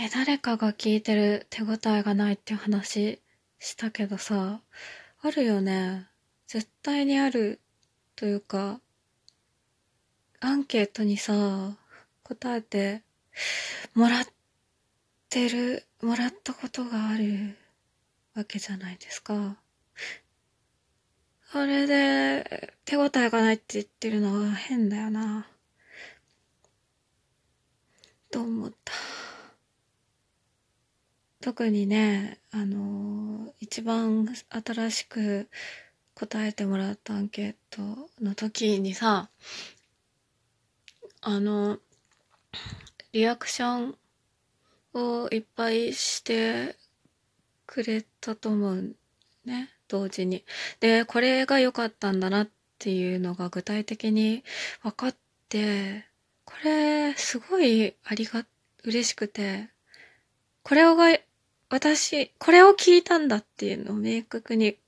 え、誰かが聞いてる手応えがないって話したけどさ、あるよね。絶対にあるというか、アンケートにさ、答えてもらってる、もらったことがあるわけじゃないですか。あれで手応えがないって言ってるのは変だよな。と思った。特にね、あの、一番新しく答えてもらったアンケートの時にさ、あの、リアクションをいっぱいしてくれたと思うね、同時に。で、これが良かったんだなっていうのが具体的に分かって、これ、すごいありが、嬉しくて、これが、私、これを聞いたんだっていうのを明確に、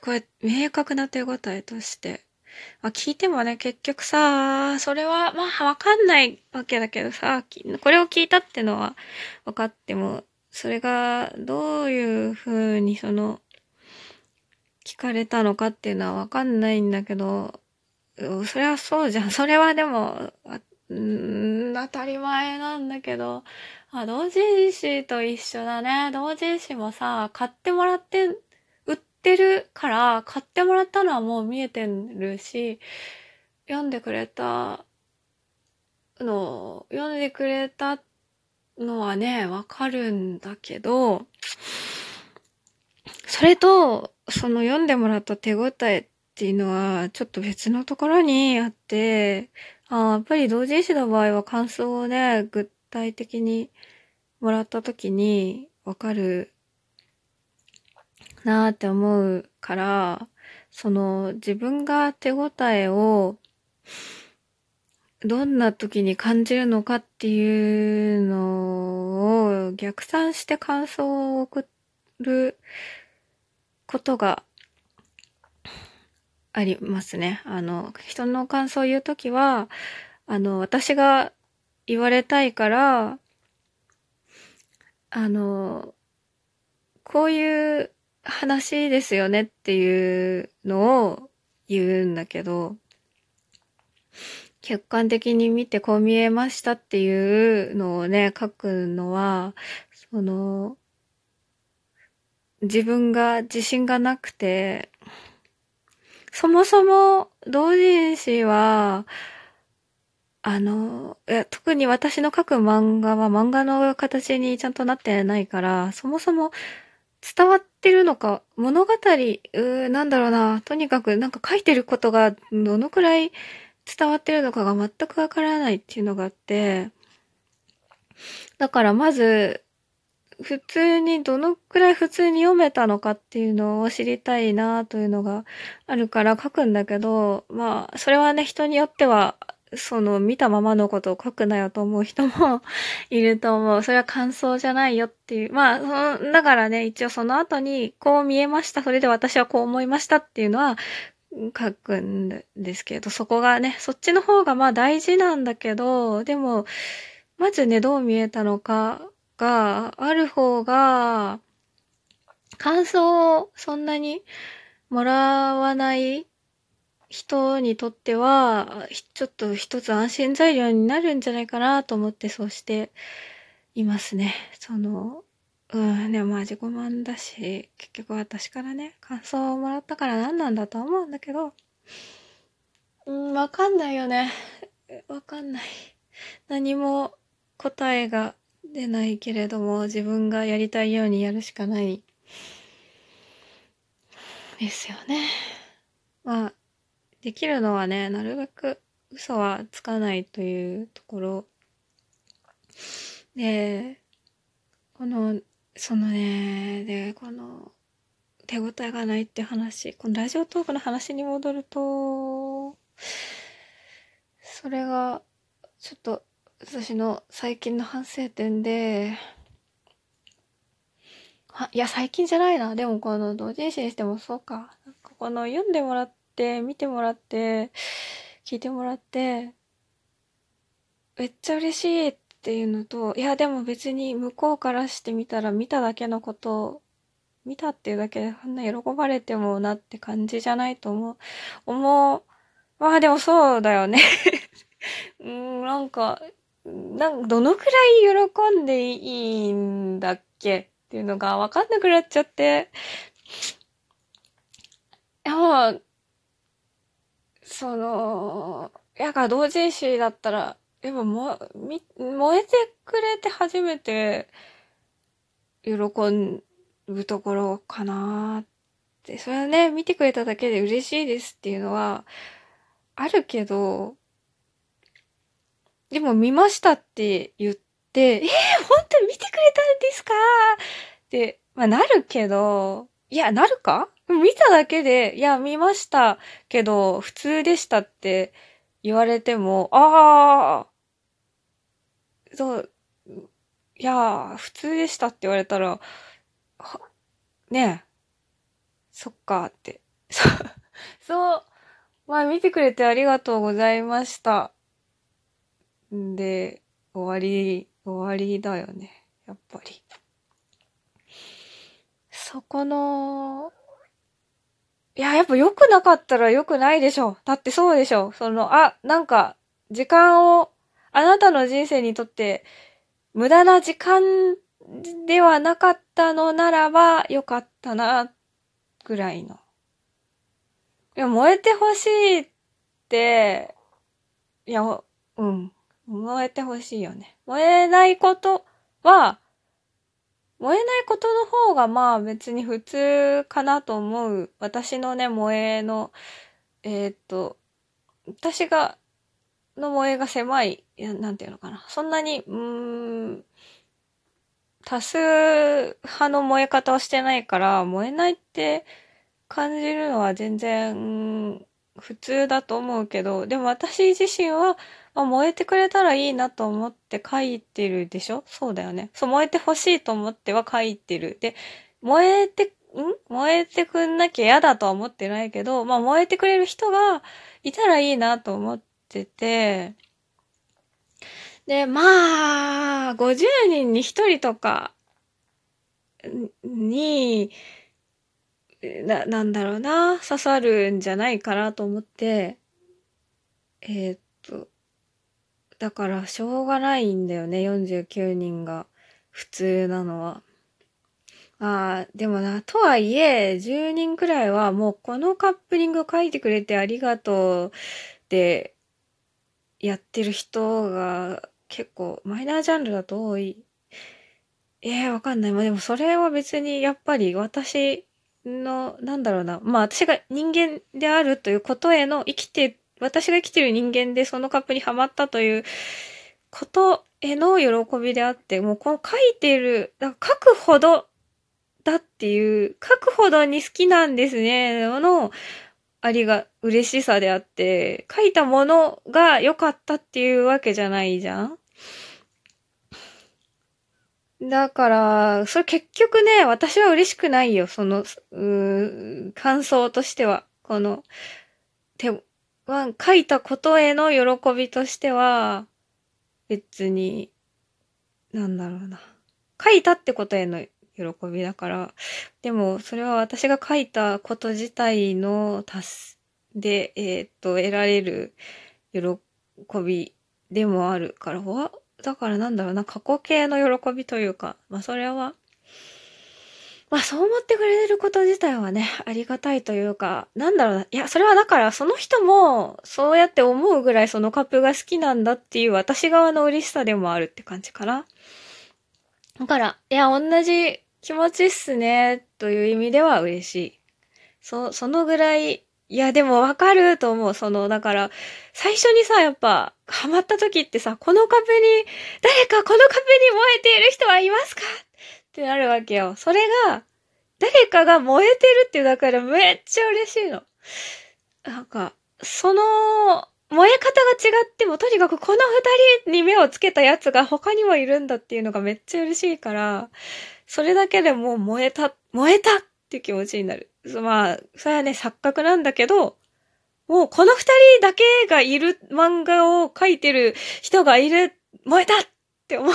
これ、明確な手応えとしてまあ、聞いてもね、結局さ、それは、まあ、わかんないわけだけどさ、これを聞いたってのは分かっても、それがどういう風にその、聞かれたのかっていうのはわかんないんだけど、それはそうじゃん。それはでも、ん当たり前なんだけど、あ、同人誌と一緒だね。同人誌もさ、買ってもらって売ってるから買ってもらったのはもう見えてるし、読んでくれたの、読んでくれたのはね、わかるんだけど、それと、その読んでもらった手応えっていうのは、ちょっと別のところにあって、あやっぱり同人誌の場合は感想をね、具体的にもらった時にわかるなーって思うから、その自分が手応えをどんな時に感じるのかっていうのを逆算して感想を送ることがありますね。あの、人の感想を言うときは、あの、私が言われたいから、あの、こういう話ですよねっていうのを言うんだけど、客観的に見てこう見えましたっていうのをね、書くのは、その、自分が自信がなくて、そもそも同人誌は、あの、いや特に私の書く漫画は漫画の形にちゃんとなってないから、そもそも伝わってるのか、物語、うなんだろうな、とにかくなんか書いてることがどのくらい伝わってるのかが全くわからないっていうのがあって、だからまず、普通にどのくらい普通に読めたのかっていうのを知りたいなというのがあるから書くんだけど、まあ、それはね、人によってはその見たままのことを書くなよと思う人もいると思う。それは感想じゃないよっていう。まあ、だからね、一応その後に、こう見えました。それで私はこう思いましたっていうのは、書くんですけど、そこがね、そっちの方がまあ大事なんだけど、でも、まずね、どう見えたのかがある方が、感想をそんなにもらわない人にとっては、ちょっと一つ安心材料になるんじゃないかなと思ってそうしていますね。その、うん、でもまあ自己満だし、結局私からね、感想をもらったから何なんだと思うんだけど、うん、わかんないよね。わかんない。何も答えが出ないけれども、自分がやりたいようにやるしかない。ですよね。まあ、できるのはね、なるべく嘘はつかないというところ。で、この、そのね、で、この、手応えがないって話、このラジオトークの話に戻ると、それが、ちょっと、私の最近の反省点で、いや、最近じゃないな。でも、この同人誌にしてもそうか。この読んでもらって、見てもらって、聞いてもらって、めっちゃ嬉しいっていうのと、いやでも別に向こうからしてみたら見ただけのこと、見たっていうだけでこんな喜ばれてもなって感じじゃないと思う。思う。まあでもそうだよね うん、なんか、なんどのくらい喜んでいいんだっけっていうのがわかんなくなっちゃって。いや、まあ、その、やが同人誌だったら、でもも、み、燃えてくれて初めて、喜ぶところかなって。それはね、見てくれただけで嬉しいですっていうのは、あるけど、でも見ましたって言って、えー、本当に見てくれたんですか？って、まあなるけど、いや、なるか？見ただけで、いや、見ましたけど、普通でしたって言われても、ああ、そう、いや、普通でしたって言われたら、ねえ、そっかって。そう、そう、まあ見てくれてありがとうございました。んで、終わり、終わりだよね。やっぱり。そこの、いや、やっぱ良くなかったら良くないでしょ。だってそうでしょ。その、あ、なんか、時間を、あなたの人生にとって、無駄な時間ではなかったのならば、良かったな、ぐらいの。いや、燃えてほしいって、いや、うん。燃えてほしいよね。燃えないことは、燃えないことの方がまあ別に普通かなと思う。私のね、燃えの、えー、っと、私が、の燃えが狭い、なんていうのかな。そんなに、うーん、多数派の燃え方をしてないから、燃えないって感じるのは全然、普通だと思うけど、でも私自身は、あ、燃えてくれたらいいなと思って書いてるでしょ？そうだよね。そう、燃えてほしいと思っては書いてる。で、燃えて、ん？燃えてくんなきゃ嫌だとは思ってないけど、まあ燃えてくれる人がいたらいいなと思ってて、で、まあ、50人に1人とかに、な、なんだろうな、刺さるんじゃないかなと思って、えー、っと、だからしょうがないんだよね、49人が普通なのは。ああ、でもな、とはいえ、10人くらいはもうこのカップリング書いてくれてありがとうってやってる人が結構マイナージャンルだと多い。ええー、わかんない。まあでもそれは別にやっぱり私の、なんだろうな。まあ私が人間であるということへの生きて私が生きてる人間でそのカップにはまったということへの喜びであって、もうこの書いてる、か書くほどだっていう、書くほどに好きなんですね、の、ありが、嬉しさであって、書いたものが良かったっていうわけじゃないじゃんだから、それ結局ね、私は嬉しくないよ、その、う感想としては。この、手、は、書いたことへの喜びとしては、別に、なんだろうな。書いたってことへの喜びだから、でも、それは私が書いたこと自体の達す、で、えー、っと、得られる喜びでもあるから、だからなんだろうな、過去形の喜びというか、まあそれは、まあそう思ってくれること自体はね、ありがたいというか、なんだろうな。いや、それはだからその人もそうやって思うぐらいそのカップが好きなんだっていう私側の嬉しさでもあるって感じかな。だから、いや、同じ気持ちっすね、という意味では嬉しい。そ、そのぐらい、いや、でもわかると思う。その、だから、最初にさ、やっぱ、ハマった時ってさ、このカップに、誰かこのカップに燃えている人はいますか？ってなるわけよ。それが、誰かが燃えてるっていうだけでめっちゃ嬉しいの。なんか、その、燃え方が違っても、とにかくこの二人に目をつけたやつが他にもいるんだっていうのがめっちゃ嬉しいから、それだけでもう燃えた、燃えたっっていう気持ちになる。まあ、それはね、錯覚なんだけど、もうこの二人だけがいる漫画を描いてる人がいる、燃えたっって思う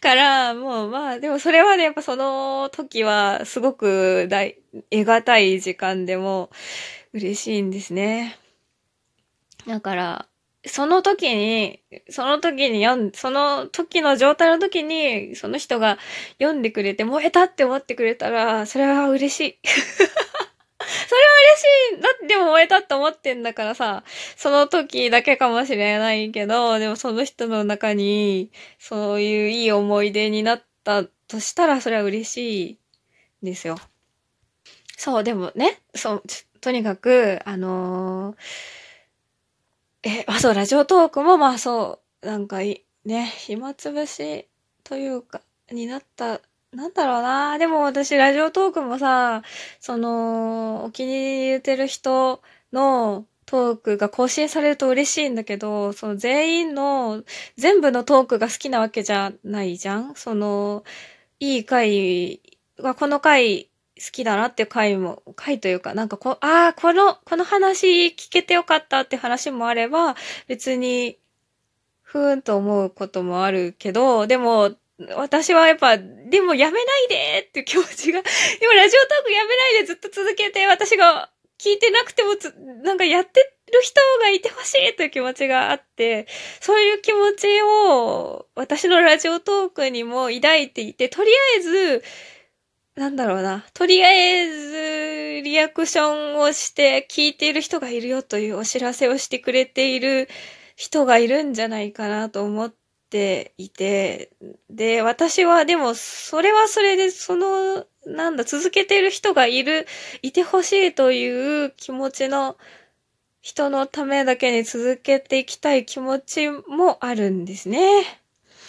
から、もうまあ、でもそれはね、やっぱその時はすごく大、得難い時間でも嬉しいんですね。だから、その時に、その時に読ん、その時の状態の時に、その人が読んでくれて燃えたって思ってくれたら、それは嬉しい。それは嬉しい。だっても燃えたって思ってんだからさ、その時だけかもしれないけど、でもその人の中に、そういういい思い出になったとしたら、それは嬉しいですよ。そう、でもね、そう、とにかく、あのーえ、あ、そう、ラジオトークもまあそう、なんかい、ね、暇つぶしというか、になった、なんだろうな。でも私、ラジオトークもさ、その、お気に入り言ってる人のトークが更新されると嬉しいんだけど、その全員の、全部のトークが好きなわけじゃないじゃんその、いい回は、この回好きだなっていう回も、回というか、なんかこう、ああ、この、この話聞けてよかったって話もあれば、別に、ふーんと思うこともあるけど、でも、私はやっぱ、でもやめないでっていう気持ちが、でもラジオトークやめないでずっと続けて、私が聞いてなくてもつ、なんかやってる人がいてほしいという気持ちがあって、そういう気持ちを私のラジオトークにも抱いていて、とりあえず、なんだろうな。とりあえず、リアクションをして聞いている人がいるよというお知らせをしてくれている人がいるんじゃないかなと思っていて、で、私はでも、それはそれで、その、なんだ、続けている人がいる、いてほしいという気持ちの人のためだけに続けていきたい気持ちもあるんですね。